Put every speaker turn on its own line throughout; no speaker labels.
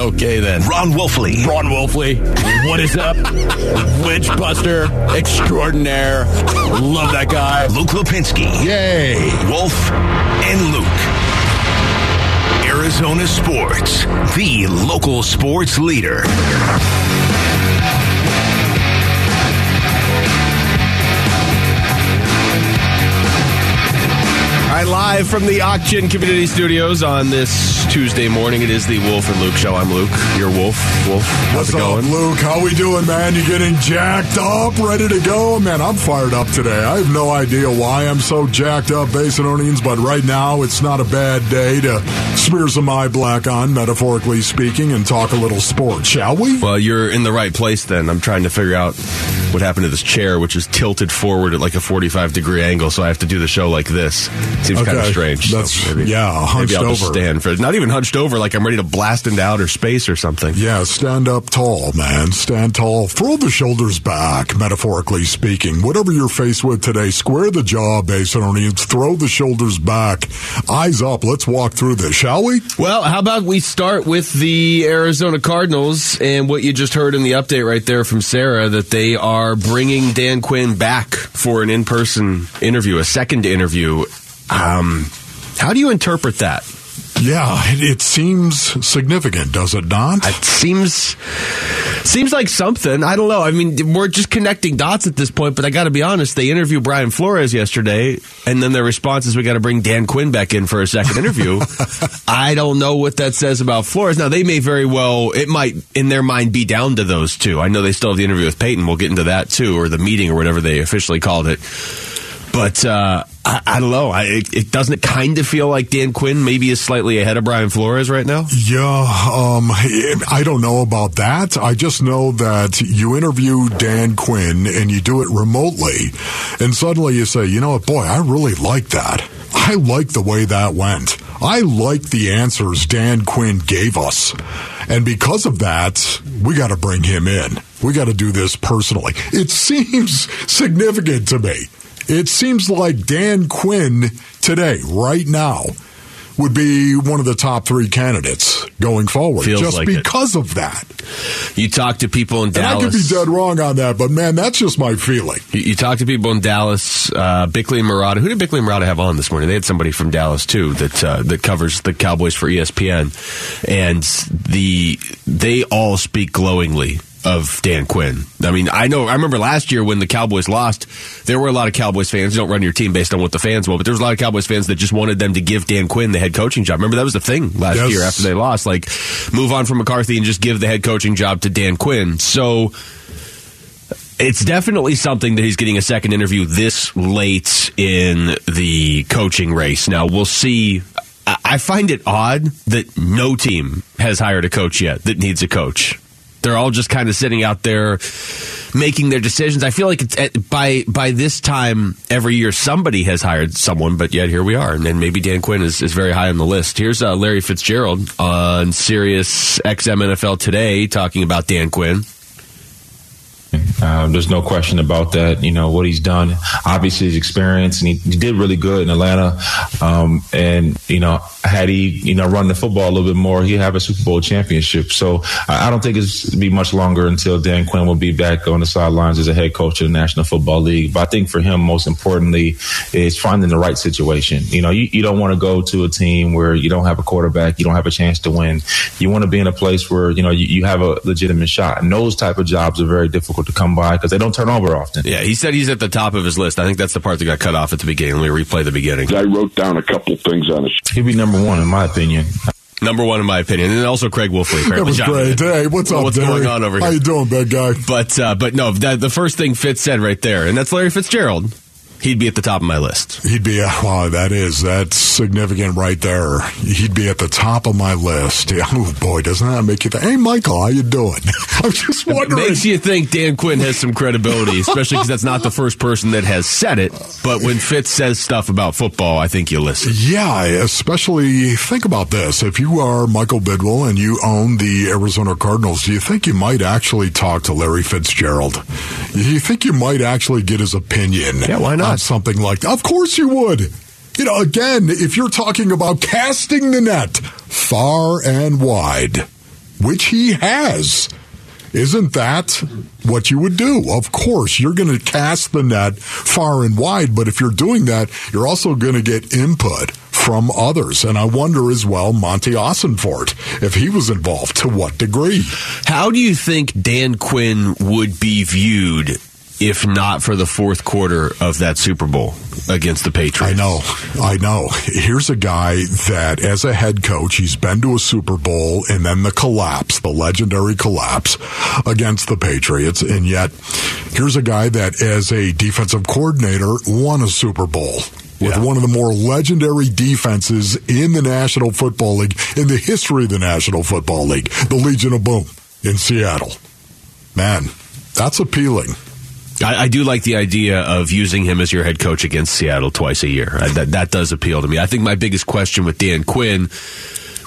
Okay, then.
Ron Wolfley.
Ron Wolfley, what is up? Witchbuster extraordinaire. Love that guy.
Luke Lapinski.
Yay.
Wolf and Luke. Arizona Sports, the local sports leader.
Right, live from the Auction Community Studios on this Tuesday morning. It is the Wolf and Luke show. I'm Luke. You're Wolf. Wolf, how's
What's
it going?
up, Luke? How we doing, man? You getting jacked up, ready to go? Man, I'm fired up today. I have no idea why I'm so jacked up, Basinonians, but right now it's not a bad day to smear some eye black on, metaphorically speaking, and talk a little sport, shall we?
Well, you're in the right place then. I'm trying to figure out what happened to this chair, which is tilted forward at like a 45 degree angle, so I have to do the show like this. Seems kind of strange.
That's-
so maybe,
yeah, hunched
maybe I'll just
over.
stand for it. Not even hunched over, like I'm ready to blast into outer space or something.
Yeah, stand up tall, man. Stand tall. Throw the shoulders back, metaphorically speaking. Whatever you're faced with today, square the jaw, Basinonians. Throw the shoulders back. Eyes up. Let's walk through this, shall we?
Well, how about we start with the Arizona Cardinals and what you just heard in the update right there from Sarah that they are bringing Dan Quinn back for an in person interview, a second interview. Um, how do you interpret that?
Yeah, it, it seems significant, does it not?
It seems seems like something. I don't know. I mean, we're just connecting dots at this point. But I got to be honest. They interviewed Brian Flores yesterday, and then their response is, "We got to bring Dan Quinn back in for a second interview." I don't know what that says about Flores. Now they may very well. It might, in their mind, be down to those two. I know they still have the interview with Peyton. We'll get into that too, or the meeting, or whatever they officially called it. But uh, I, I don't know. I, it, it doesn't kind of feel like Dan Quinn maybe is slightly ahead of Brian Flores right now.
yeah, um, I don't know about that. I just know that you interview Dan Quinn and you do it remotely, and suddenly you say, you know what, boy, I really like that. I like the way that went. I like the answers Dan Quinn gave us. And because of that, we got to bring him in. We got to do this personally. It seems significant to me. It seems like Dan Quinn today, right now, would be one of the top three candidates going forward.
Feels
just
like it.
because of that.
You talk to people in Dallas.
And I could be dead wrong on that, but man, that's just my feeling.
You, you talk to people in Dallas, uh, Bickley and Marotta. Who did Bickley and Marotta have on this morning? They had somebody from Dallas too that uh, that covers the Cowboys for ESPN, and the they all speak glowingly of Dan Quinn. I mean, I know. I remember last year when the Cowboys lost, there were a lot of Cowboys fans. You don't run your team based on what the fans want, but there was a lot of Cowboys fans that just wanted them to give Dan Quinn the head coaching job. Remember that was the thing last
Yes.
year after they lost. Like, move on from McCarthy and just give the head coaching job to Dan Quinn. So it's definitely something that he's getting a second interview this late in the coaching race. Now we'll see. I I find it odd that no team has hired a coach yet that needs a coach. They're all just kind of sitting out there making their decisions. I feel like it's at, by by this time every year somebody has hired someone, but yet here we are, and then maybe Dan Quinn is, is very high on the list. Here's uh, Larry Fitzgerald on Sirius XM NFL today talking about Dan Quinn.
Um, there's no question about that. You know what he's done. Obviously, his experience, and he, he did really good in Atlanta. Um, and you know, had he you know run the football a little bit more, he'd have a Super Bowl championship. So I, I don't think it's be much longer until Dan Quinn will be back on the sidelines as a head coach of the National Football League. But I think for him, most importantly, is finding the right situation. You know, you, you don't want to go to a team where you don't have a quarterback, you don't have a chance to win. You want to be in a place where you know you, you have a legitimate shot. And those type of jobs are very difficult to come by because they don't turn over often.
Yeah, he said he's at the top of his list. I think that's the part that got cut off at the beginning. Let me replay the beginning.
I wrote down a couple things on it.
He'd be number one in my opinion.
Number one in my opinion, and also Craig Wolfley.
That was
John-
great. Hey, what's up,
What's
Derek?
going on over here?
How
here?
you doing, big guy?
But uh, but no, that, the first thing Fitz said right there, and that's Larry Fitzgerald. He'd be at the top of my list.
He'd be, wow, that is, that's significant right there. He'd be at the top of my list. Yeah, Oh, boy, doesn't that make you think, hey, Michael, how you doing? I'm just wondering.
Makes you think Dan Quinn has some credibility, especially because that's not the first person that has said it. But when Fitz says stuff about football, I think you listen.
Yeah, especially think about this. If you are Michael Bidwill and you own the Arizona Cardinals, do you think you might actually talk to Larry Fitzgerald? Do you think you might actually get his opinion?
Yeah, why not?
Something like that? Of course you would. You know, again, if you're talking about casting the net far and wide, which he has. Isn't that what you would do? Of course, you're going to cast the net far and wide, but if you're doing that, you're also going to get input from others. And I wonder as well, Monti Ossenfort, if he was involved, to what degree?
How do you think Dan Quinn would be viewed if not for the fourth quarter of that Super Bowl against the Patriots.
I know. I know. Here's a guy that, as a head coach, he's been to a Super Bowl and then the collapse, the legendary collapse against the Patriots. And yet, here's a guy that, as a defensive coordinator, won a Super Bowl with
Yeah.
one of the more legendary defenses in the National Football League, in the history of the National Football League, the Legion of Boom in Seattle. Man, that's appealing.
I, I do like the idea of using him as your head coach against Seattle twice a year. I, that, that does appeal to me. I think my biggest question with Dan Quinn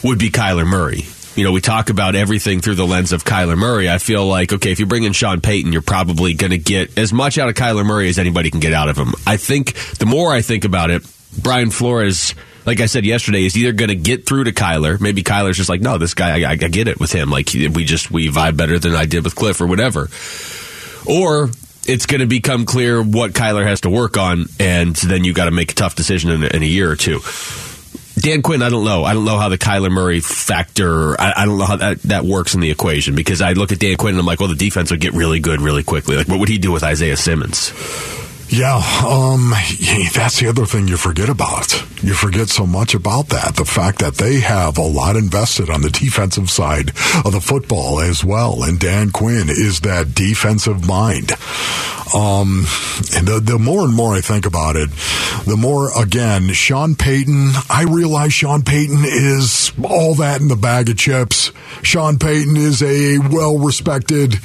would be Kyler Murray. You know, we talk about everything through the lens of Kyler Murray. I feel like, okay, if you bring in Sean Payton, you're probably going to get as much out of Kyler Murray as anybody can get out of him. I think the more I think about it, Brian Flores, like I said yesterday, is either going to get through to Kyler. Maybe Kyler's just like, no, this guy, I, I get it with him. Like we just we vibe better than I did with Cliff or whatever or it's going to become clear what Kyler has to work on, and then you got to make a tough decision in, in a year or two. Dan Quinn, I don't know. I don't know how the Kyler Murray factor. I, I don't know how that, that works in the equation because I look at Dan Quinn and I'm like, well, the defense would get really good really quickly. Like, what would he do with Isaiah Simmons?
Yeah, um, that's the other thing you forget about. You forget so much about that. The fact that they have a lot invested on the defensive side of the football as well. And Dan Quinn is that defensive mind. Um, and the, the more and more I think about it, the more, again, Sean Payton, I realize Sean Payton is all that in the bag of chips. Sean Payton is a well respected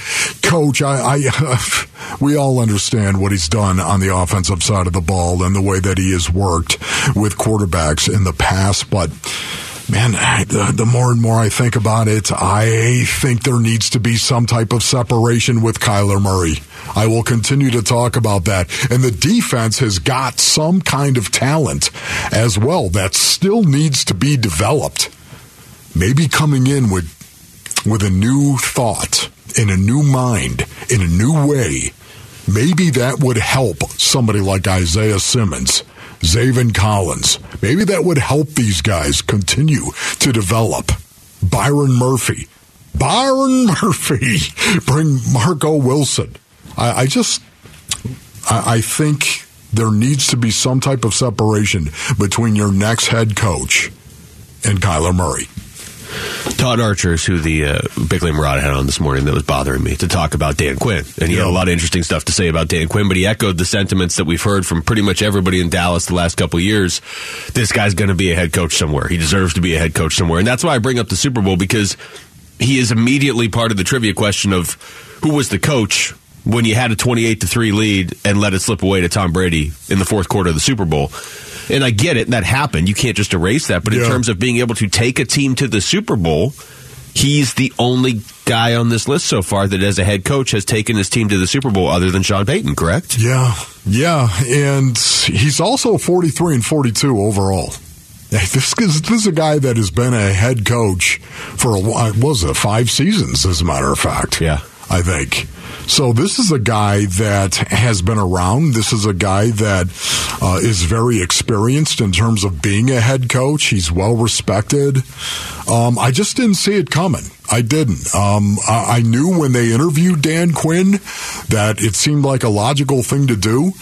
coach. I, I we all understand what he's done on the offensive side of the ball and the way that he has worked with quarterbacks in the past, but man, the, the more and more I think about it, I think there needs to be some type of separation with Kyler Murray. I will continue to talk about that. And the defense has got some kind of talent as well that still needs to be developed. Maybe coming in with with a new thought, in a new mind, in a new way, maybe that would help somebody like Isaiah Simmons, Zaven Collins. Maybe that would help these guys continue to develop. Byron Murphy. Byron Murphy. Bring Marco Wilson. I, I just, I, I think there needs to be some type of separation between your next head coach and Kyler Murray.
Todd Archer is who the uh, Bickley and Marotta had on this morning that was bothering me to talk about Dan Quinn. And he had a lot of interesting stuff to say about Dan Quinn, but he echoed the sentiments that we've heard from pretty much everybody in Dallas the last couple of years. This guy's going to be a head coach somewhere. He deserves to be a head coach somewhere. And that's why I bring up the Super Bowl because he is immediately part of the trivia question of who was the coach when you had a 28 to 3 lead and let it slip away to Tom Brady in the fourth quarter of the Super Bowl. And I get it, that happened. You can't just erase that. But in terms of being able to take a team to the Super Bowl, he's the only guy on this list so far that, as a head coach, has taken his team to the Super Bowl other than Sean Payton, correct?
Yeah, yeah, and he's also 43 and 42 overall. This is, this is a guy that has been a head coach for a while. Was it five seasons, as a matter of fact?
Yeah.
I think. So this is a guy that has been around. This is a guy that uh, is very experienced in terms of being a head coach. He's well respected. Um, I just didn't see it coming. I didn't. Um, I, I knew when they interviewed Dan Quinn that it seemed like a logical thing to do.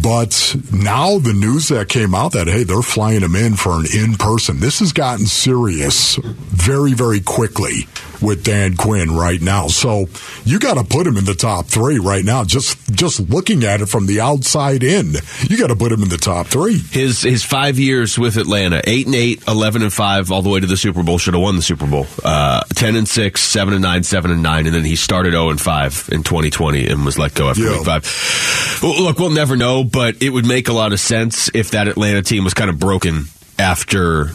But now the news that came out that, hey, they're flying him in for an in person. This has gotten serious very, very quickly with Dan Quinn right now. So you got to put him in the top three right now. Just, just looking at it from the outside in, you got to put him in the top three.
His his five years with Atlanta, eight and eight, 11 and five, all the way to the Super Bowl. Should have won the Super Bowl. Uh, Ten and six, seven and nine, seven and nine, and then he started zero and five in 2020 and was let go after
Yeah.
week five. Look, we'll never know, but it would make a lot of sense if that Atlanta team was kind of broken after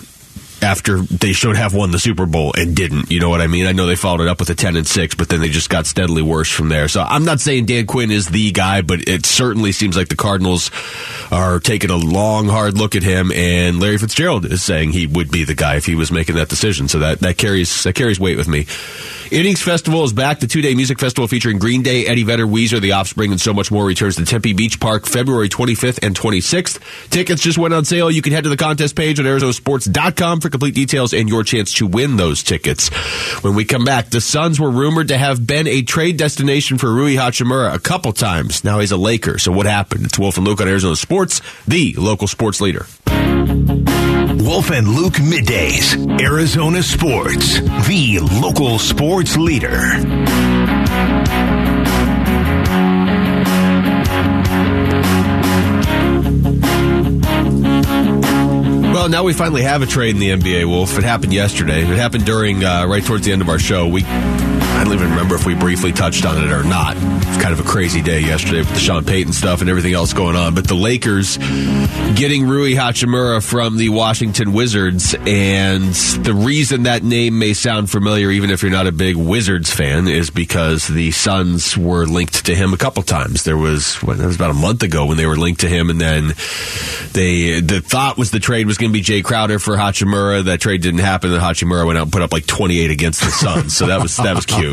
after they should have won the Super Bowl and didn't. You know what I mean? I know they followed it up with a 10 and 6, but then they just got steadily worse from there. So I'm not saying Dan Quinn is the guy, but it certainly seems like the Cardinals are taking a long, hard look at him, and Larry Fitzgerald is saying he would be the guy if he was making that decision. So that, that carries that carries weight with me. Innings Festival is back. The two day music festival featuring Green Day, Eddie Vedder, Weezer, The Offspring, and so much more returns to Tempe Beach Park February 25th and 26th. Tickets just went on sale. You can head to the contest page on ArizonaSports.com for complete details and your chance to win those tickets. When we come back, the Suns were rumored to have been a trade destination for Rui Hachimura a couple times. Now he's a Laker. So what happened? It's Wolf and Luke on Arizona Sports, the local sports leader.
Wolf and Luke Middays, Arizona Sports, the local sports leader.
Well, now we finally have a trade in the NBA, Wolf. It happened yesterday. It happened during, uh, right towards the end of our show. We, I don't even remember if we briefly touched on it or not. It's kind of a crazy day yesterday with the Sean Payton stuff and everything else going on. But the Lakers getting Rui Hachimura from the Washington Wizards. And the reason that name may sound familiar, even if you're not a big Wizards fan, is because the Suns were linked to him a couple times. There was, what, that was about a month ago when they were linked to him. And then they, the thought was the trade was going to be Jae Crowder for Hachimura. That trade didn't happen. And Hachimura went out and put up like 28 against the Suns. So that was, that was cute.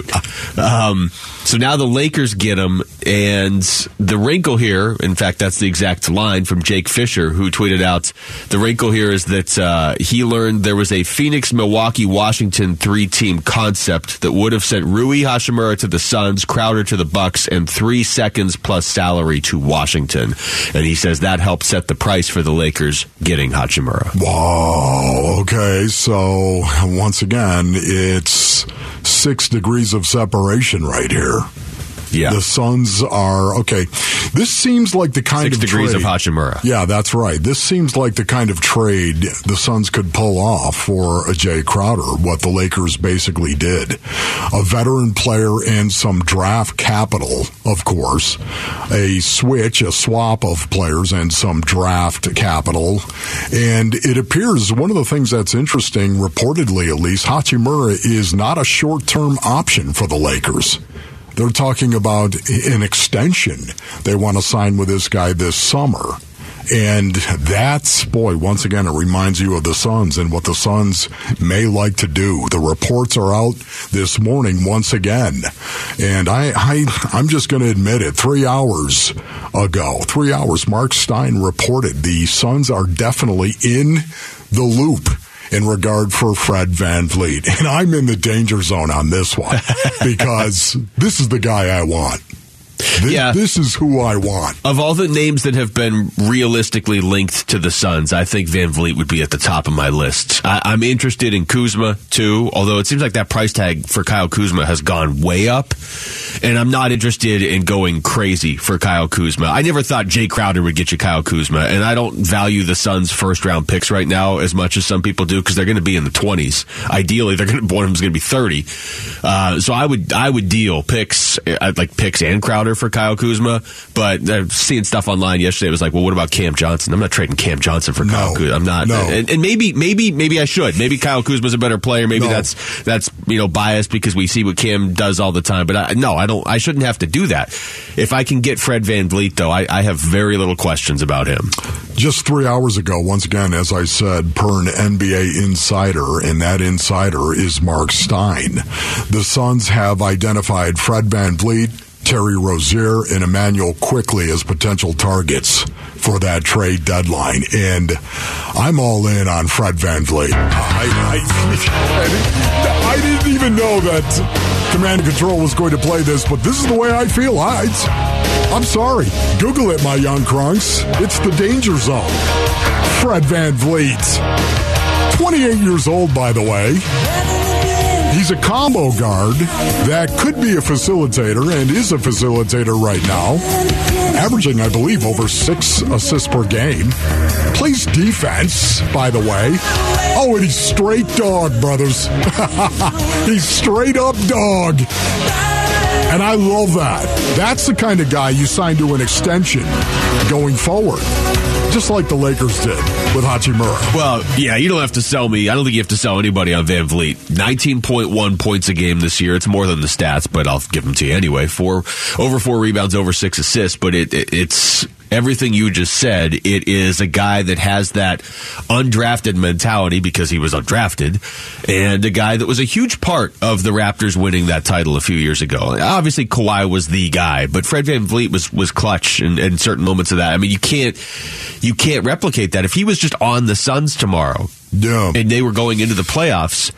Um, so now the Lakers get him, and the wrinkle here, in fact, that's the exact line from Jake Fisher, who tweeted out the wrinkle here is that uh, he learned there was a Phoenix, Milwaukee, Washington three team concept that would have sent Rui Hachimura to the Suns, Crowder to the Bucks, and three seconds plus salary to Washington. And he says that helped set the price for the Lakers getting Hachimura.
Wow. Okay. So once again, it's six degrees of separation right here.
Yeah.
The Suns are okay. This seems like the kind
Six
of
degrees
trade,
of Hachimura.
Yeah, that's right. This seems like the kind of trade the Suns could pull off for a Jae Crowder, what the Lakers basically did. A veteran player and some draft capital, of course. A switch, a swap of players and some draft capital. And it appears one of the things that's interesting, reportedly at least, Hachimura is not a short term option for the Lakers. They're talking about an extension. They want to sign with this guy this summer. And that's, boy, once again, it reminds you of the Suns and what the Suns may like to do. The reports are out this morning once again. And I, I, I'm just going to admit it. Three hours ago, three hours, Mark Stein reported the Suns are definitely in the loop in regard for Fred VanVleet. And I'm in the danger zone on this one because this is the guy I want. This,
Yeah.
this is who I want.
Of all the names that have been realistically linked to the Suns, I think VanVleet would be at the top of my list. I, I'm interested in Kuzma too, although it seems like that price tag for Kyle Kuzma has gone way up, and I'm not interested in going crazy for Kyle Kuzma. I never thought Jae Crowder would get you Kyle Kuzma, and I don't value the Suns' first round picks right now as much as some people do because they're going to be in the 20s. Ideally, they're going to one of them's going to be 30. Uh, so I would I would deal picks uh, like picks and Crowder for Kyle Kuzma, but uh, seeing stuff online yesterday it was like, well, what about Cam Johnson? I'm not trading Cam Johnson for Kyle
No.
Kuzma. I'm not,
No.
and, and maybe maybe maybe I should. Maybe Kyle Kuzma's a better player. Maybe
No.
that's that's you know biased because we see what Cam does all the time. But I, no, I don't. I shouldn't have to do that. If I can get Fred VanVleet, though, I, I have very little questions about him.
Just three hours ago, once again, as I said, per an NBA insider, and that insider is Mark Stein. The Suns have identified Fred VanVleet, Terry Rozier, and Immanuel Quickley as potential targets for that trade deadline. And I'm all in on Fred VanVleet. I, I, I didn't even know that Command and Control was going to play this, but this is the way I feel. I, I'm sorry. Google it, my young crunks. It's the danger zone. Fred VanVleet. 28 years old, by the way. He's a combo guard that could be a facilitator and is a facilitator right now, averaging, I believe, over six assists per game. Plays defense, by the way. Oh, and he's straight dog, brothers. he's straight up dog. And I love that. That's the kind of guy you sign to an extension going forward. Just like the Lakers did with Hachimura.
Well, yeah, you don't have to sell me. I don't think you have to sell anybody on VanVleet. 19.1 points a game this year. It's more than the stats, but I'll give them to you anyway. Four over four rebounds, over six assists, but it, it it's everything you just said. It is a guy that has that undrafted mentality because he was undrafted, and a guy that was a huge part of the Raptors winning that title a few years ago. Obviously, Kawhi was the guy, but Fred VanVleet was was clutch in, in certain moments of that. I mean, you can't you can't replicate that. If he was just on the Suns tomorrow,
Yeah.
and they were going into the playoffs,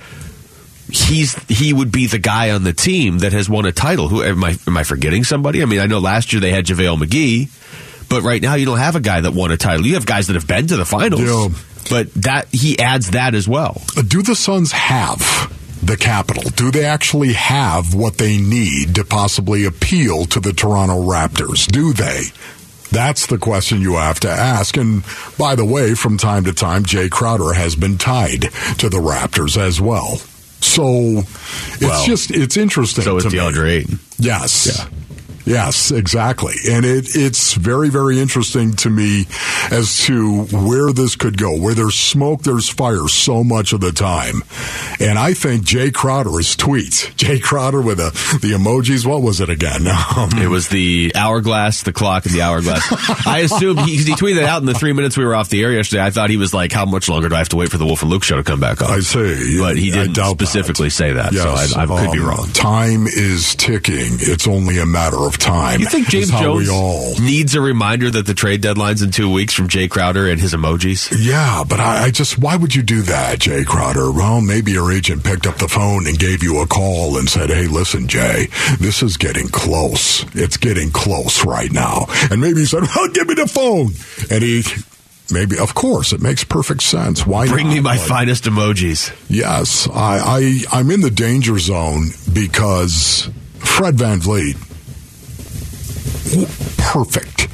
he's he would be the guy on the team that has won a title. Who am I? Am I forgetting somebody? I mean, I know last year they had JaVale McGee, but right now you don't have a guy that won a title. You have guys that have been to the finals,
Yeah.
but that he adds that as well.
Uh, do the Suns have the capital? Do they actually have what they need to possibly appeal to the Toronto Raptors? Do they? That's the question you have to ask. And by the way, from time to time, Jae Crowder has been tied to the Raptors as well. So it's
Well,
just it's interesting.
So
me.
DeAndre Ayton.
Yes. Yes, exactly. And it, it's very, very interesting to me as to where this could go. Where there's smoke, there's fire so much of the time. And I think Jae Crowder's tweets, Jae Crowder with the, the emojis, what was it again? Um,
It was the hourglass, the clock, and the hourglass. I assume he, he tweeted it out in the three minutes we were off the air yesterday. I thought he was like, "How much longer do I have to wait for the Wolf and Luke show to come back on?"
I see.
but he didn't
doubt that.
specifically say that,
Yes,
so I, I could be
um,
wrong.
Time is ticking. It's only a matter of time.
You think James Jones
all
needs a reminder that the trade deadline's in two weeks from Jae Crowder and his emojis?
Yeah, but I, I just, why would you do that, Jae Crowder? Well, maybe your agent picked up the phone and gave you a call and said, hey, listen, Jay, this is getting close. It's getting close right now. And maybe he said, well, give me the phone. And he, maybe, of course, it makes perfect sense. Why
Bring
not?
me my
Like,
finest emojis.
Yes, I, I, I'm in the danger zone because Fred VanVleet, perfect,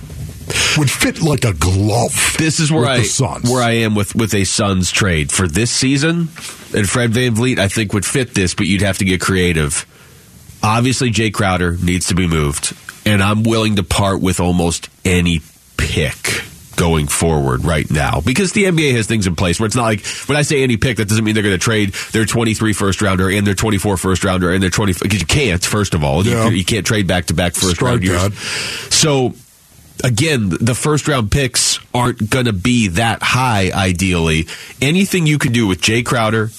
would fit like a glove.
This is where I where I am with with a Suns trade for this season. And Fred VanVleet, I think, would fit this, but you'd have to get creative. Obviously, Jae Crowder needs to be moved, and I'm willing to part with almost any pick going forward right now because the NBA has things in place where it's not like when I say any pick, that doesn't mean they're going to trade their 23 first rounder and their 24 first rounder and their 20 because you can't. First of all,
Yeah.
you, you can't trade back to back first
Strike
round years. So again, the first round picks aren't going to be that high, ideally. Anything you can do with Jae Crowder,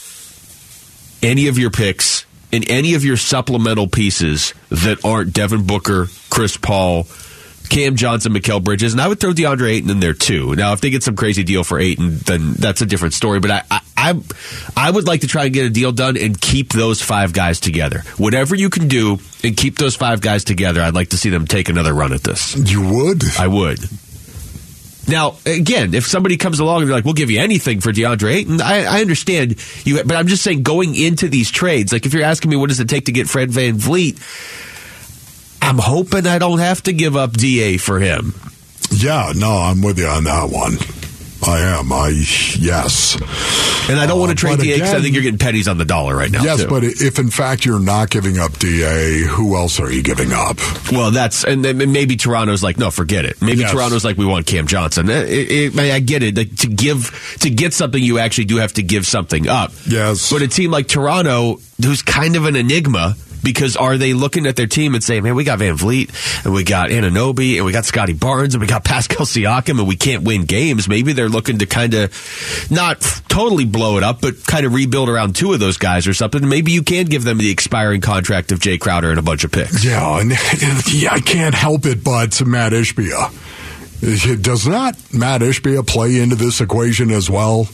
any of your picks, and any of your supplemental pieces that aren't Devin Booker, Chris Paul, Cam Johnson, Mikal Bridges, and I would throw DeAndre Ayton in there too. Now, if they get some crazy deal for Ayton, then that's a different story. But I, I, I, I would like to try and get a deal done and keep those five guys together. Whatever you can do and keep those five guys together, I'd like to see them take another run at this.
You would?
I would. Now, again, if somebody comes along and they're like, "We'll give you anything for DeAndre Ayton," I, I understand you, but I'm just saying, going into these trades, like if you're asking me what does it take to get Fred VanVleet, I'm hoping I don't have to give up Da for him.
Yeah, no, I'm with you on that one. I am. I yes.
And I don't want to
Uh,
trade Da because I think you're getting pennies on the dollar right now.
Yes,
too.
but if in fact you're not giving up Da, who else are you giving up?
Well, that's and then maybe Toronto's like, no, forget it. Maybe
Yes.
Toronto's like, we want Cam Johnson. It, it, I get it. Like, to give to get something, you actually do have to give something up.
Yes.
but a team like Toronto, who's kind of an enigma. Because are they looking at their team and saying, "Man, we got VanVleet and we got Anunoby and we got Scottie Barnes and we got Pascal Siakam and we can't win games"? Maybe they're looking to kind of not totally blow it up, but kind of rebuild around two of those guys or something. Maybe you can give them the expiring contract of Jae Crowder and a bunch of picks.
Yeah, and I can't help it, but to Matt Ishbia. Does not Matt Ishbia play into this equation as well?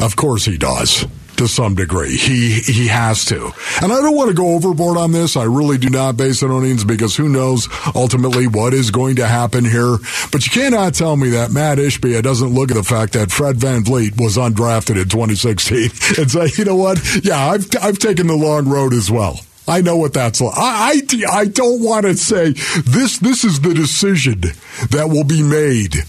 Of course he does. To some degree, he he has to, and I don't want to go overboard on this. I really do not base it on onions because who knows ultimately what is going to happen here. But you cannot tell me that Matt Ishbia doesn't look at the fact that Fred VanVleet was undrafted in 2016 and say, you know what? Yeah, I've I've taken the long road as well. I know what that's like. I, I, I don't want to say this. This is the decision that will be made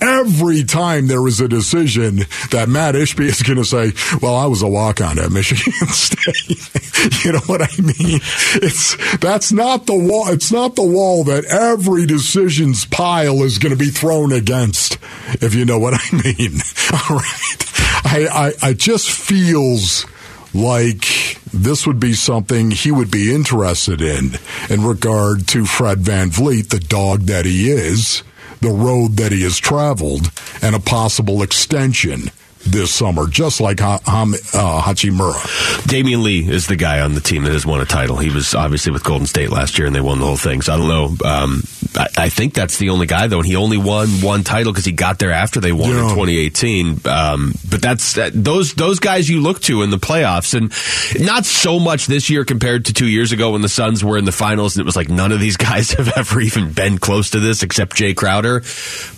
every time there is a decision that Matt Ishbia is going to say, "Well, I was a walk on at Michigan State." you know what I mean? It's that's not the wall. It's not the wall that every decision's pile is going to be thrown against. If you know what I mean. All right. I, I, I just feels like this would be something he would be interested in in regard to Fred VanVleet, the dog that he is the road that he has traveled and a possible extension this summer, just like ha- uh, Hachimura.
Damion Lee is the guy on the team that has won a title. He was obviously with Golden State last year, and they won the whole thing. So I don't know. Um, I, I, think that's the only guy though, and he only won one title because he got there after they won yeah. in 2018. Um, but that's that, those those guys you look to in the playoffs, and not so much this year compared to two years ago when the Suns were in the finals, and it was like none of these guys have ever even been close to this except Jae Crowder.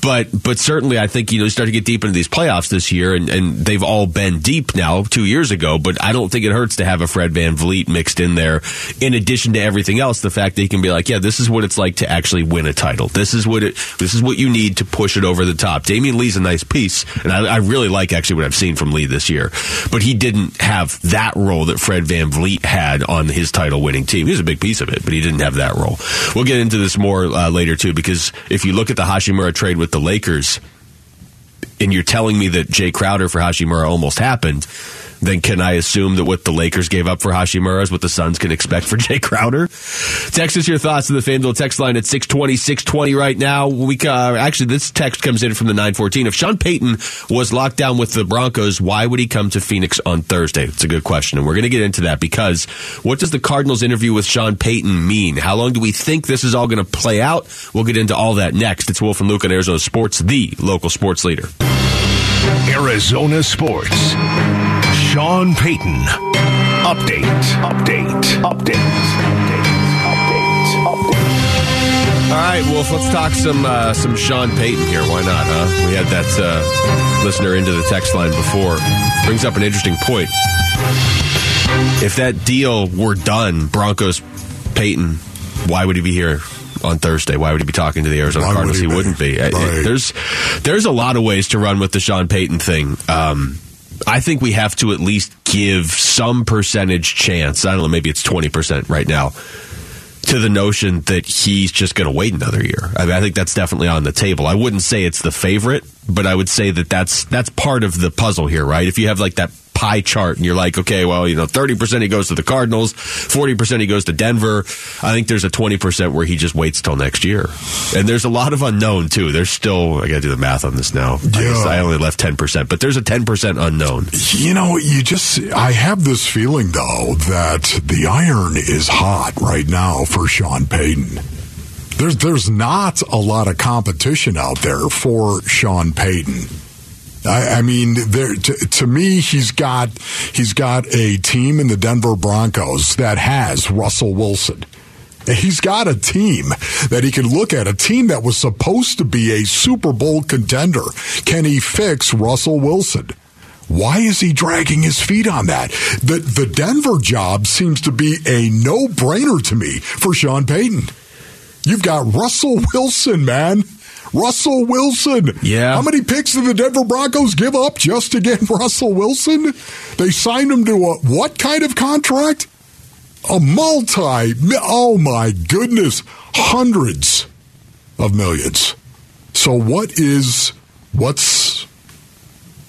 But but certainly, I think you know you start to get deep into these playoffs this year, and and they've all been deep now two years ago. But I don't think it hurts to have a Fred VanVleet mixed in there. In addition to everything else, the fact that he can be like, yeah, this is what it's like to actually win a title. This is what it. This is what you need to push it over the top. Damion Lee's a nice piece, and I, I really like actually what I've seen from Lee this year. But he didn't have that role that Fred VanVleet had on his title winning team. He was a big piece of it, but he didn't have that role. We'll get into this more uh, later too, because if you look at the Hachimura trade with the Lakers and you're telling me that Jae Crowder for Hachimura almost happened, then can I assume that what the Lakers gave up for Hachimura is what the Suns can expect for Jae Crowder? Text us your thoughts to the FanDuel text line at 620, 620 right now. We uh, Actually, this text comes in from the 914. If Sean Payton was locked down with the Broncos, why would he come to Phoenix on Thursday? It's a good question, and we're going to get into that because what does the Cardinals interview with Sean Payton mean? How long do we think this is all going to play out? We'll get into all that next. It's Wolf and Luke on Arizona Sports, the local sports leader.
Arizona Sports. Sean Payton. Update. Update. Update. Update.
Update. All right, Wolf. Let's talk some uh, some Sean Payton here. Why not? Huh? We had that uh, listener into the text line before. Brings up an interesting point. If that deal were done, Broncos Payton, why would he be here on Thursday. Why would he be talking to the Arizona
Why
Cardinals?
Would
he, he wouldn't be.
Right.
There's there's a lot of ways to run with the Sean Payton thing. Um, I think we have to at least give some percentage chance. I don't know, maybe it's 20% right now to the notion that he's just going to wait another year. I, mean, I think that's definitely on the table. I wouldn't say it's the favorite, but I would say that that's that's part of the puzzle here, right? If you have like that pie chart and you're like, okay, well, you know, 30% he goes to the Cardinals, 40% he goes to Denver. I think there's a 20% where he just waits till next year. And there's a lot of unknown too. There's still, I got to do the math on this now. Yeah. I, I only left 10%, but there's a 10% unknown.
You know, you just, I have this feeling though that the iron is hot right now for Sean Payton. There's, there's not a lot of competition out there for Sean Payton. I, I mean, there, to, to, me, he's got he's got a team in the Denver Broncos that has Russell Wilson. He's got a team that he can look at, a team that was supposed to be a Super Bowl contender. Can he fix Russell Wilson? Why is he dragging his feet on that? The the Denver job seems to be a no brainer to me for Sean Payton. You've got Russell Wilson, man. Russell Wilson.
Yeah.
How many picks did the Denver Broncos give up just to get Russell Wilson? They signed him to a what kind of contract? A multi. Oh my goodness. Hundreds of millions. So what is what's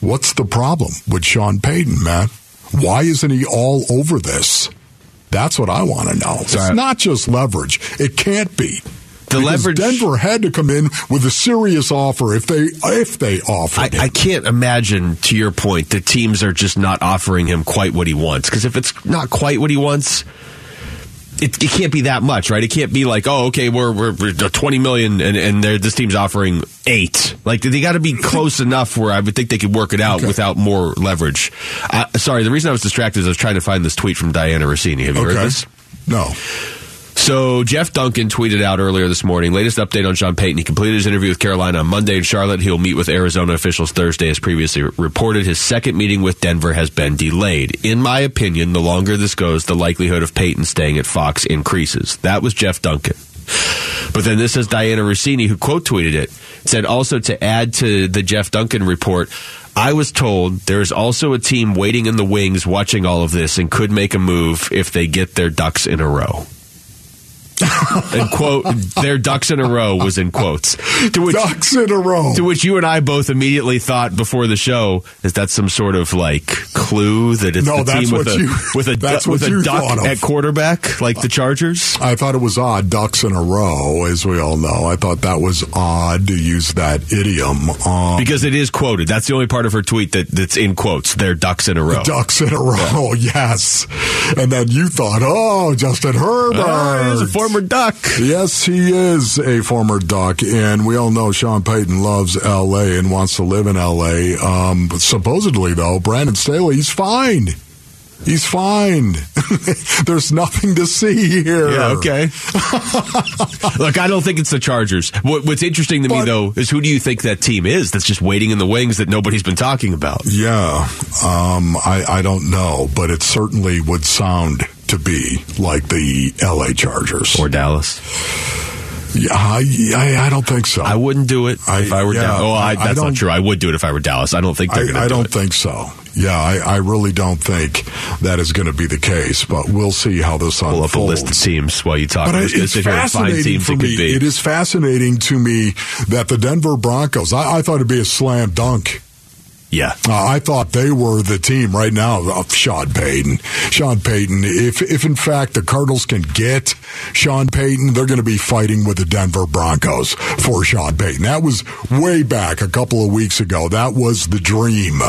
what's the problem with Sean Payton, man? Why isn't he all over this? That's what I want to know. It's not just leverage. It can't be
the leverage.
Denver had to come in with a serious offer if they if they offered.
I, I, can't imagine, to your point, that teams are just not offering him quite what he wants. Because if it's not quite what he wants. It, it, can't be that much, right? It can't be like, oh, okay, we're we're, we're twenty million, and and this team's offering eight. Like they got to be close enough where I would think they could work it out okay. without more leverage. Uh, sorry, the reason I was distracted is I was trying to find this tweet from Dianna Russini. Have you okay. heard this?
No.
So Jeff Duncan tweeted out earlier this morning, latest update on Sean Payton. He completed his interview with Carolina on Monday in Charlotte. He'll meet with Arizona officials Thursday, as previously reported. His second meeting with Denver has been delayed. In my opinion, the longer this goes, the likelihood of Payton staying at Fox increases. That was Jeff Duncan. But then this is Dianna Russini who quote tweeted it. Said also to add to the Jeff Duncan report, I was told there is also a team waiting in the wings watching all of this and could make a move if they get their ducks in a row. And quote, their ducks in a row was in quotes.
To which, ducks in a row.
To which you and I both immediately thought before the show, is that some sort of like clue that it's
no,
the team with a,
you,
with a,
that's
with
a
duck at quarterback, like the Chargers?
I thought it was odd, ducks in a row, as we all know. I thought that was odd to use that idiom.
Um, because it is quoted. That's the only part of her tweet that, that's in quotes. They're ducks in a row.
Ducks in a row, yeah. yes. And then you thought, oh, Justin Herbert.
Uh, former Duck.
Yes, he is a former Duck, and we all know Sean Payton loves L.A. and wants to live in L.A. Um, supposedly, though, Brandon Staley, he's fine. He's fine. There's nothing to see here.
Yeah, okay. Look, I don't think it's the Chargers. What, what's interesting to but, me, though, is who do you think that team is that's just waiting in the wings that nobody's been talking about?
Yeah, um, I, I don't know, but it certainly would sound to be like the L.A. Chargers
or Dallas.
Yeah, I, I, I, don't think so.
I wouldn't do it I, if I were yeah, Dallas. Oh, I, that's not true. I would do it if I were Dallas. I don't think they're going to.
I
do
don't
it.
think so. Yeah, I, I really don't think that is going to be the case, but we'll see how this
Pull
unfolds.
up a list of teams while you talk.
But it's fascinating for me. It is fascinating to me that the Denver Broncos. I, I thought it'd be a slam dunk
yeah.
Uh, I thought they were the team right now of Sean Payton. Sean Payton, if, if in fact the Cardinals can get Sean Payton, they're going to be fighting with the Denver Broncos for Sean Payton. That was way back a couple of weeks ago. That was the dream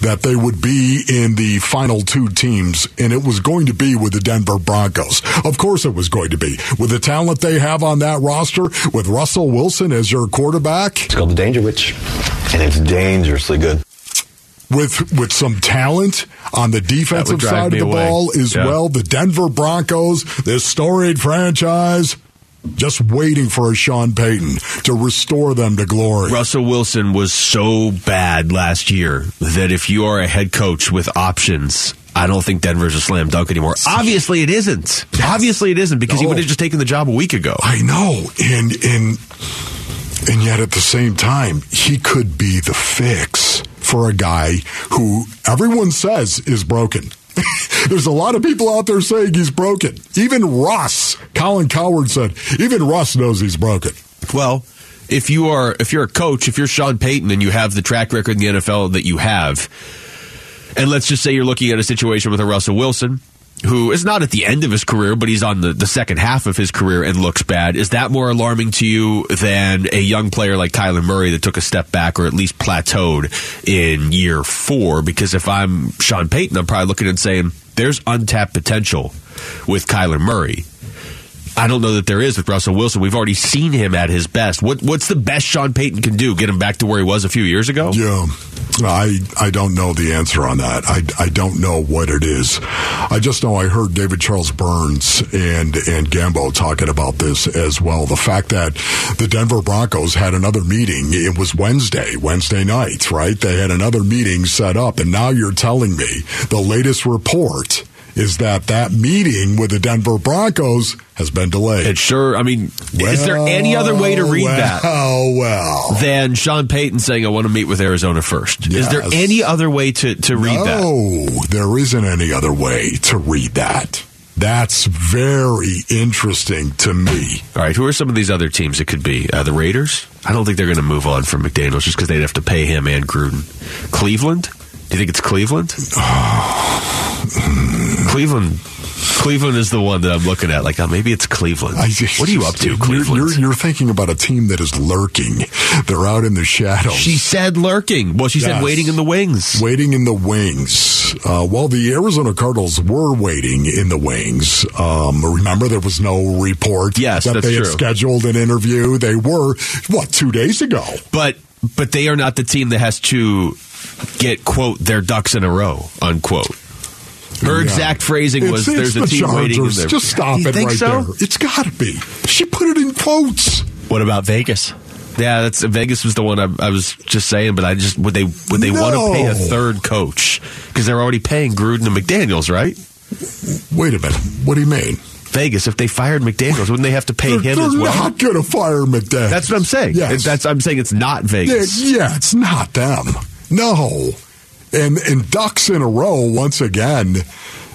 that they would be in the final two teams, and it was going to be with the Denver Broncos. Of course, it was going to be. With the talent they have on that roster, with Russell Wilson as your quarterback.
It's called the Danger Witch, and it's dangerously good
with with some talent on the defensive side of the
away.
ball as
yeah.
well. The Denver Broncos, this storied franchise, just waiting for a Sean Payton to restore them to glory.
Russell Wilson was so bad last year that if you are a head coach with options, I don't think Denver's a slam dunk anymore. Obviously, it isn't. Obviously, it isn't because no. he would have just taken the job a week ago.
I know, and and and yet at the same time, he could be the fix for a guy who everyone says is broken. There's a lot of people out there saying he's broken. Even Russ, Colin Cowherd said, even Russ knows he's broken.
Well, if you are if you're a coach, if you're Sean Payton and you have the track record in the NFL that you have, and let's just say you're looking at a situation with a Russell Wilson, who is not at the end of his career, but he's on the, the second half of his career and looks bad. Is that more alarming to you than a young player like Kyler Murray that took a step back or at least plateaued in year four? Because if I'm Sean Payton, I'm probably looking and saying, there's untapped potential with Kyler Murray. I don't know that there is with Russell Wilson. We've already seen him at his best. What, what's the best Sean Payton can do? Get him back to where he was a few years ago?
Yeah. I I don't know the answer on that. I, I don't know what it is. I just know I heard David Charles Burns and and Gambo talking about this as well. The fact that the Denver Broncos had another meeting. It was Wednesday, Wednesday night, right? They had another meeting set up, and now you're telling me the latest report is that that meeting with the Denver Broncos has been delayed.
It sure. I mean, well, is there any other way to read
well,
that?
Oh well,
than Sean Payton saying, "I want to meet with Arizona first.
Yes.
Is there any other way to to read
no,
that?
No, there isn't any other way to read that. That's very interesting to me.
All right, who are some of these other teams it could be? Uh, the Raiders? I don't think they're going to move on from McDaniels just because they'd have to pay him and Gruden. Cleveland? Do you think it's Cleveland? Cleveland. Cleveland is the one that I'm looking at. Like, oh, maybe it's Cleveland. Just, what are you up to, Cleveland?
You're, you're, you're, thinking about a team that is lurking. They're out in the shadows.
She said lurking. Well, she yes. said waiting in the wings.
Waiting in the wings. Uh, well, the Arizona Cardinals were waiting in the wings. Um, remember, there was no report
yes,
that they
true.
had scheduled an interview. They were, what, two days ago?
But but they are not the team that has to get quote their ducks in a row unquote. Her yeah. exact phrasing
it's,
was,
it's
"There's
the
a team
Chargers.
waiting." In there.
Just stop
it
right
so?
there. It's got to be. She put it in quotes.
What about Vegas?
Yeah, that's Vegas was the one I, I was just saying, but I just would they would they
no.
want to pay a third coach because they're already paying Gruden and McDaniel's, right?
Wait a minute. What do you mean?
Vegas, if they fired McDaniels, wouldn't they have to pay
They're,
him as well?
they're not going to fire McDaniels.
That's what I'm saying.
Yes.
That's I'm saying it's not
Yeah,
Vegas.
yeah, it's not them. No. And and ducks in a row once again.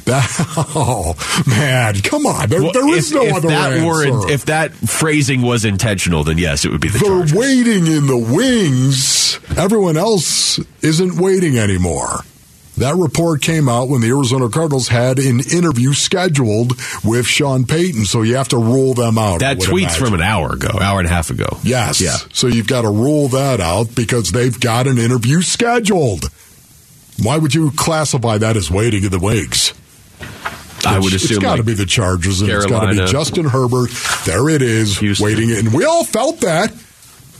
That oh man, come on. There,
Well,
there is
if,
no
if
other
that
answer.
were if that phrasing was intentional, then yes, it would be the
They're
Chargers.
waiting in the wings. Everyone else isn't waiting anymore. That report came out when the Arizona Cardinals had an interview scheduled with Sean Payton, so you have to rule them out.
That tweet's
imagine.
from an hour ago, hour and a half ago.
Yes.
Yeah.
So you've got to rule that out because they've got an interview scheduled. Why would you classify that as waiting in the wings?
I would
It's
assume
got to
like,
be the Chargers, and it's got to be Justin Herbert. There it is,
Houston.
waiting. And we all felt that.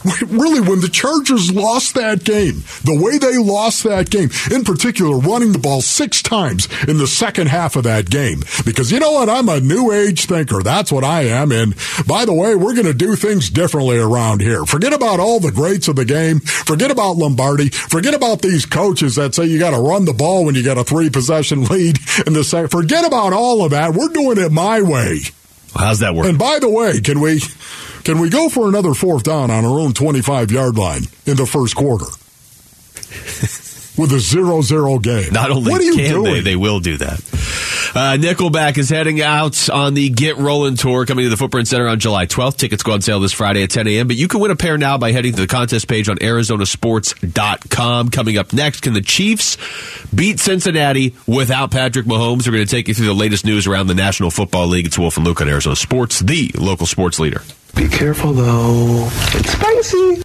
Really, when the Chargers lost that game, the way they lost that game, in particular, running the ball six times in the second half of that game. Because you know what? I'm a new age thinker. That's what I am. And by the way, we're going to do things differently around here. Forget about all the greats of the game. Forget about Lombardi. Forget about these coaches that say you got to run the ball when you got a three possession lead in the second. Forget about all of that. We're doing it my way.
how's that work?
And by the way, can we can we go for another fourth down on our own 25 yard line in the first quarter? With a 0-0 game.
Not only
what are you
can
doing?
they, they will do that. Uh, Nickelback is heading out on the Get Rollin' tour coming to the Footprint Center on July 12th. Tickets go on sale this Friday at 10 a.m., but you can win a pair now by heading to the contest page on ArizonaSports.com. Coming up next, can the Chiefs beat Cincinnati without Patrick Mahomes? We're going to take you through the latest news around the National Football League. It's Wolf and Luke on Arizona Sports, the local sports leader.
Be careful though. It's spicy.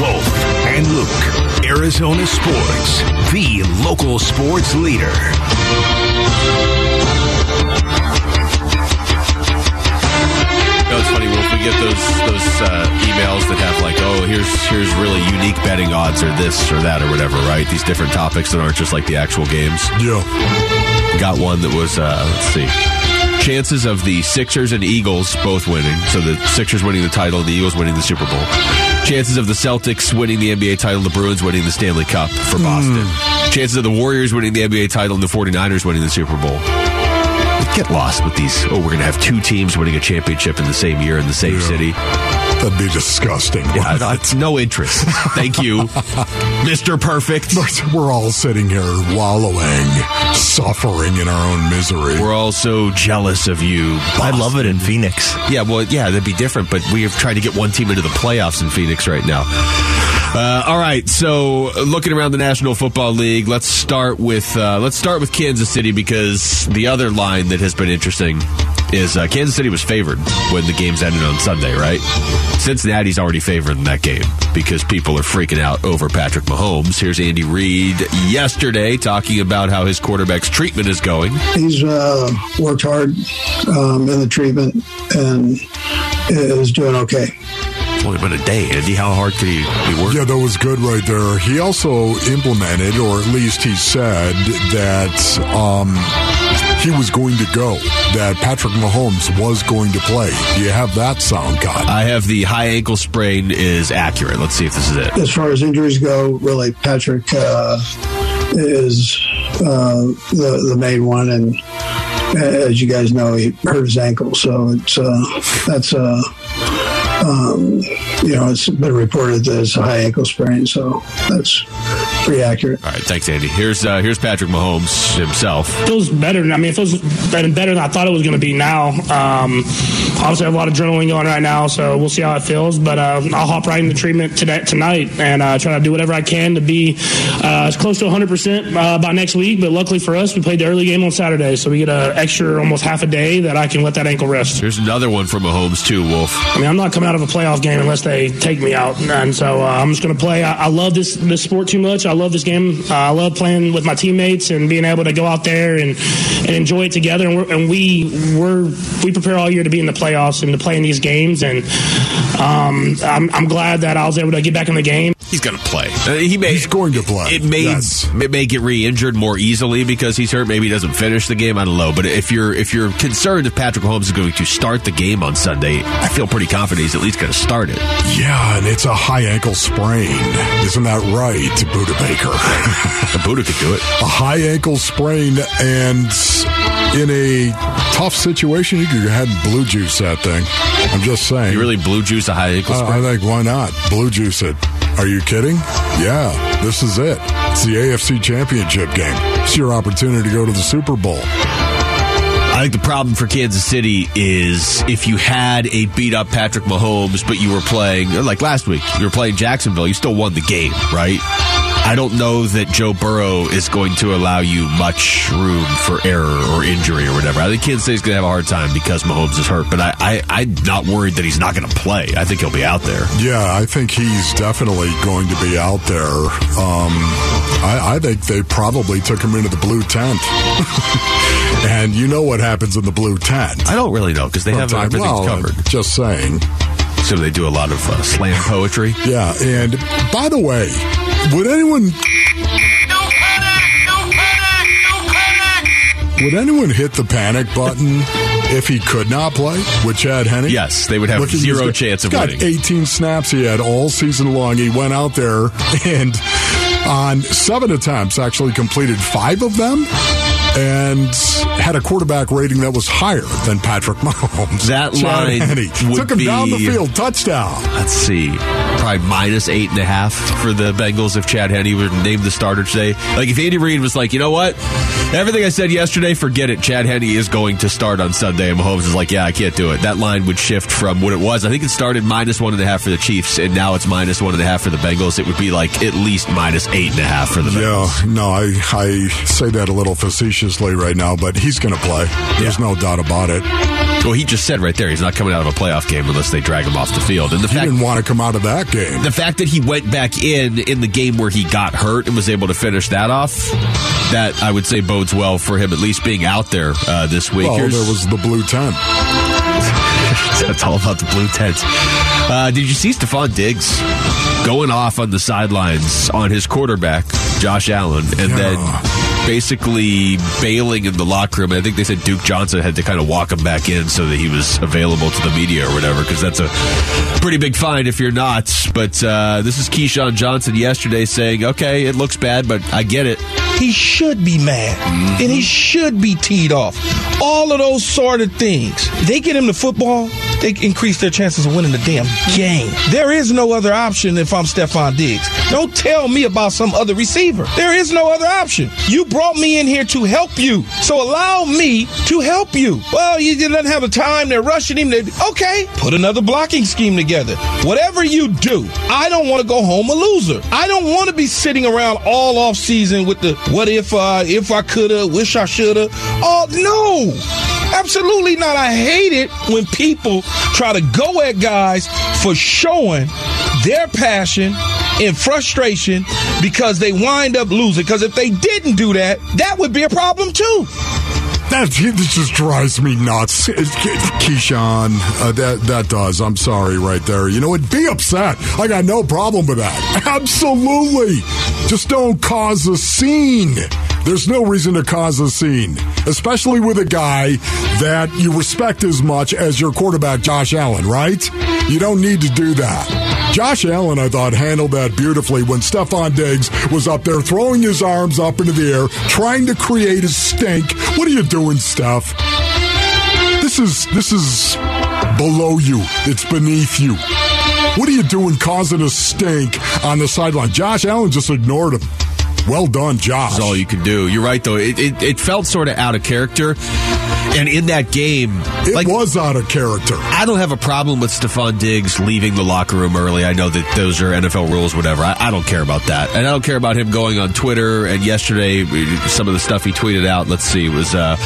Wolf and Luke, Arizona Sports, the local sports leader.
You know, it's funny, Wolf. We get those those uh, emails that have like, oh, here's here's really unique betting odds or this or that or whatever, right? These different topics that aren't just like the actual games.
Yeah.
Got one that was, uh, let's see, chances of the Sixers and Eagles both winning. So the Sixers winning the title, the Eagles winning the Super Bowl. Chances of the Celtics winning the NBA title, the Bruins winning the Stanley Cup for Boston. Hmm. Chances of the Warriors winning the NBA title and the 49ers winning the Super Bowl. Get lost with these. Oh, we're going to have two teams winning a championship in the same year in the same
Yeah.
city.
That'd be disgusting.
Yeah,
wouldn't
no,
it?
no interest. Thank you, Mr. Perfect.
But we're all sitting here wallowing, suffering in our own misery.
We're all so jealous of you.
I love it in Phoenix.
Yeah, well, yeah, that'd be different, but we have tried to get one team into the playoffs in Phoenix right now. Uh, all right, so uh, looking around the National Football League, let's start with uh, let's start with Kansas City because the other line that has been interesting is uh, Kansas City was favored when the games ended on Sunday, right? Cincinnati's already favored in that game because people are freaking out over Patrick Mahomes. Here's Andy Reid yesterday talking about how his quarterback's treatment is going.
He's uh, worked hard um, in the treatment and is doing okay.
It's only been a day, Andy. How hard could he be working?
Yeah, that was good right there. He also implemented, or at least he said, that um, he was going to go, that Patrick Mahomes was going to play. Do you have that sound cut?
I have the high ankle sprain is accurate. Let's see if this is it.
As far as injuries go, really, Patrick uh, is uh, the the main one, and uh, as you guys know, he hurt his ankle, so it's uh, that's uh, um, you know it's been reported that it's a high ankle sprain, so that's pretty accurate.
All right, thanks, Andy. Here's uh, here's Patrick Mahomes himself.
feels better. I mean, it feels better, better than I thought it was going to be now. Um, obviously, I have a lot of adrenaline going right now, so we'll see how it feels. But uh, I'll hop right into treatment today, tonight and uh, try to do whatever I can to be uh, as close to 100% uh, by next week. But luckily for us, we played the early game on Saturday, so we get an extra almost half a day that I can let that ankle rest.
Here's another one from Mahomes too, Wolf.
I mean, I'm not coming out of a playoff game unless they take me out, and so uh, I'm just going to play. I, I love this this sport too much. I love this game. Uh, I love playing with my teammates and being able to go out there and, and enjoy it together. And, we're, and we we're we prepare all year to be in the playoffs and to play in these games. And um, I'm, I'm glad that I was able to get back in the game.
He's going to play. Uh, he may.
He's going to play.
It may
Yes.
it may get re-injured more easily because he's hurt. Maybe he doesn't finish the game. I don't know. But if you're if you're concerned if Patrick Mahomes is going to start the game on Sunday, I feel pretty confident he's at least going to start it.
Yeah, and it's a high ankle sprain. Isn't that right, Budda Baker?
The Buddha could do it.
a high ankle sprain, and in a tough situation, you could go ahead and blue juice that thing. I'm just saying.
You really blue juice a high ankle
Uh. I think why not? Blue juice it. Are you kidding? Yeah, this is it. It's the AFC Championship game. It's your opportunity to go to the Super Bowl.
I think the problem for Kansas City is if you had a beat up Patrick Mahomes, but you were playing like last week, you were playing Jacksonville, you still won the game, right? I don't know that Joe Burrow is going to allow you much room for error or injury or whatever. I think Kansas City's going to have a hard time because Mahomes is hurt, but I, I, I'm not worried that he's not going to play. I think he'll be out there.
Yeah, I think he's definitely going to be out there. Um, I, I think they probably took him into the blue tent. and you know what happens in the blue tent.
I don't really know because they have
Sometimes-
everything's
well,
covered.
Just saying.
So they do a lot of uh, slam poetry.
Yeah, and by the way, would anyone would anyone hit the panic button if he could not play with Chad Henne?
Yes, they would have
Look, he's
zero chance of
got
winning.
18 snaps he had all season long. He went out there and on seven attempts actually completed five of them and had a quarterback rating that was higher than Patrick Mahomes.
That
Chad
line
Henne.
would
took him down the field, touchdown.
Let's see. Probably minus eight and a half for the Bengals if Chad Henne were named the starter today. Like if Andy Reid was like, you know what? Everything I said yesterday, forget it. Chad Henne is going to start on Sunday. And Mahomes is like, yeah, I can't do it. That line would shift from what it was. I think it started minus one and a half for the Chiefs, and now it's minus one and a half for the Bengals. It would be like at least minus eight and a half for the Bengals.
Yeah, no, I, I say that a little facetiously right now, but he's going to play. There's no doubt about it.
Well, he just said right there he's not coming out of a playoff game unless they drag him off the field. And the
He
fact
didn't want to come out of that game.
the fact that he went back in in the game where he got hurt and was able to finish that off, that I would say bodes well for him at least being out there uh, this week.
Well,
Here's-
there was the blue tent.
That's all about the blue tents. Uh, did you see Stefon Diggs going off on the sidelines on his quarterback, Josh Allen, and
Yeah.
then basically bailing in the locker room? I think they said Duke Johnson had to kind of walk him back in so that he was available to the media or whatever, because that's a pretty big fine if you're not. But uh, this is Keyshawn Johnson yesterday saying, okay, it looks bad, but I get it.
He should be mad mm-hmm. and he should be teed off. All of those sort of things. They get him the football, they increase their chances of winning the damn game. There is no other option if I'm Stefon Diggs. Don't tell me about some other receiver. There is no other option. You brought me in here to help you. So allow me to help you. Well, you didn't have the time, they're rushing him. They, okay, put another blocking scheme together. Whatever you do, I don't want to go home a loser. I don't want to be sitting around all off season with the what if uh if I coulda, wish I shoulda. Oh no. Absolutely not. I hate it when people try to go at guys for showing their passion and frustration because they wind up losing. Because if they didn't do that, that would be a problem too.
That this just drives me nuts, Keyshawn. Uh, that that does. I'm sorry, right there. You know what? Be upset. I got no problem with that. Absolutely. Just don't cause a scene. There's no reason to cause a scene, especially with a guy that you respect as much as your quarterback, Josh Allen. Right? You don't need to do that. Josh Allen, I thought, handled that beautifully when Stefon Diggs was up there throwing his arms up into the air, trying to create a stink. What are you doing, Steph? This is this is below you. It's beneath you. What are you doing causing a stink on the sideline? Josh Allen just ignored him. Well done, Josh.
That's all you can do. You're right, though. It, it, it felt sort of out of character. And in that game,
it
like,
was out of character.
I don't have a problem with Stefon Diggs leaving the locker room early. I know that those are NFL rules, whatever. I, I don't care about that. And I don't care about him going on Twitter. And yesterday, some of the stuff he tweeted out, let's see, was. Uh,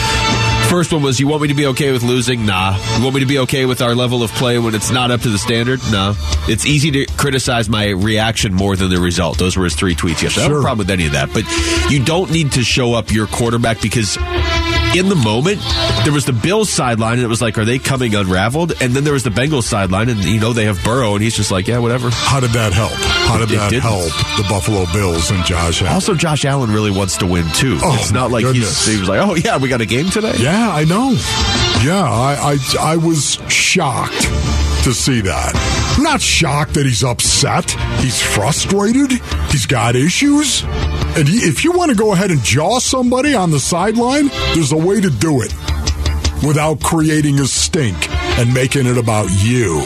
First one was, you want me to be okay with losing? Nah. You want me to be okay with our level of play when it's not up to the standard? No. It's easy to criticize my reaction more than the result. Those were his three tweets yesterday. I don't have a problem with any of that. But you don't need to show up your quarterback because in the moment, there was the Bills sideline, and it was like, are they coming unraveled? And then there was the Bengals sideline, and you know they have Burrow, and he's just like, yeah, whatever.
How did that help? How did
It
that help the Buffalo Bills and Josh Allen?
Also, Josh Allen really wants to win too.
Oh,
it's not like he's, he was like, oh yeah, we got a game today.
Yeah, I know. Yeah, I, I I was shocked to see that. I'm not shocked that he's upset. He's frustrated. He's got issues. And if you want to go ahead and jaw somebody on the sideline, there's a way to do it without creating a stink and making it about you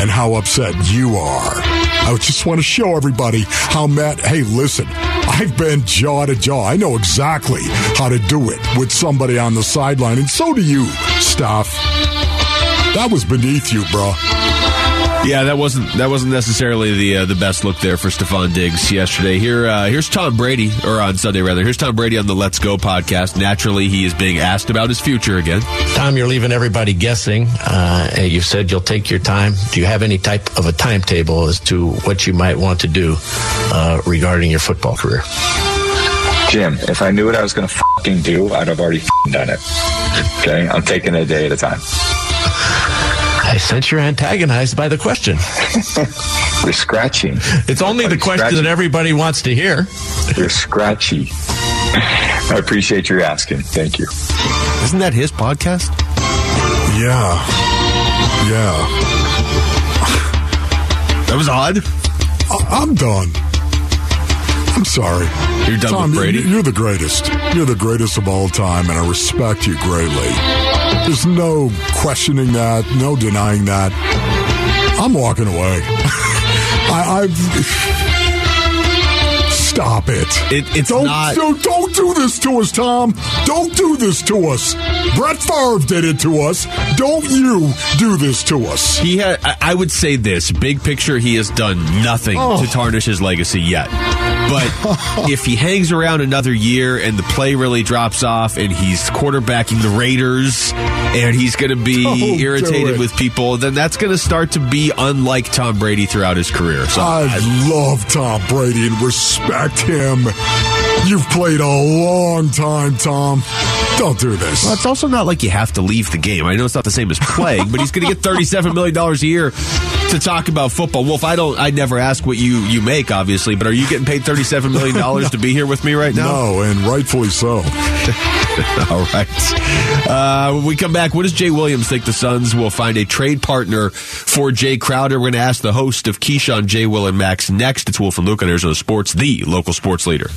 and how upset you are. I just want to show everybody how Matt, hey, listen, I've been jaw to jaw. I know exactly how to do it with somebody on the sideline, and so do you, Staff. That was beneath you, bro.
Yeah, that wasn't that wasn't necessarily the uh, the best look there for Stefon Diggs yesterday. Here, uh, here's Tom Brady, or on Sunday rather. Here's Tom Brady on the Let's Go podcast. Naturally, he is being asked about his future again.
Tom, you're leaving everybody guessing. Uh, you said you'll take your time. Do you have any type of a timetable as to what you might want to do uh, regarding your football career?
Jim, if I knew what I was going to fucking do, I'd have already fucking done it. Okay, I'm taking it a day at a time.
I sense you're antagonized by the question.
You're scratching.
It's only the question
scratching.
that everybody wants to hear.
You're scratchy. I appreciate your asking. Thank you.
Isn't that his podcast?
Yeah. Yeah.
That was odd.
I- I'm done. I'm sorry.
You're done
Tom,
with Brady?
you- You're the greatest. You're the greatest of all time, and I respect you greatly. There's no questioning that, no denying that. I'm walking away. I, I've. Stop it.
It- it's
don't,
not-
Don't, don't do this to us, Tom. Don't do this to us. Brett Favre did it to us. Don't you do this to us.
He had. I- I would say this big picture. He has done nothing
Oh.
to tarnish his legacy yet. But if he hangs around another year and the play really drops off, and he's quarterbacking the Raiders, and he's going to be irritated
it.
with people, then that's going to start to be unlike Tom Brady throughout his career. So
I love Tom Brady and respect him. You've played a long time, Tom. Don't do this.
Well, it's also not like you have to leave the game. I know it's not the same as playing, but he's going to get thirty-seven million dollars a year to talk about football. Wolf, I don't. I never ask what you you make, obviously, but are you getting paid thirty-seven million dollars to be here with me right now?
No, and rightfully so.
All right. Uh, when we come back, what does Jay Williams think the Suns will find a trade partner for Jae Crowder? We're going to ask the host of Keyshawn, Jay Will, and Max next. It's Wolf and Luke on Arizona Sports, the local sports leader.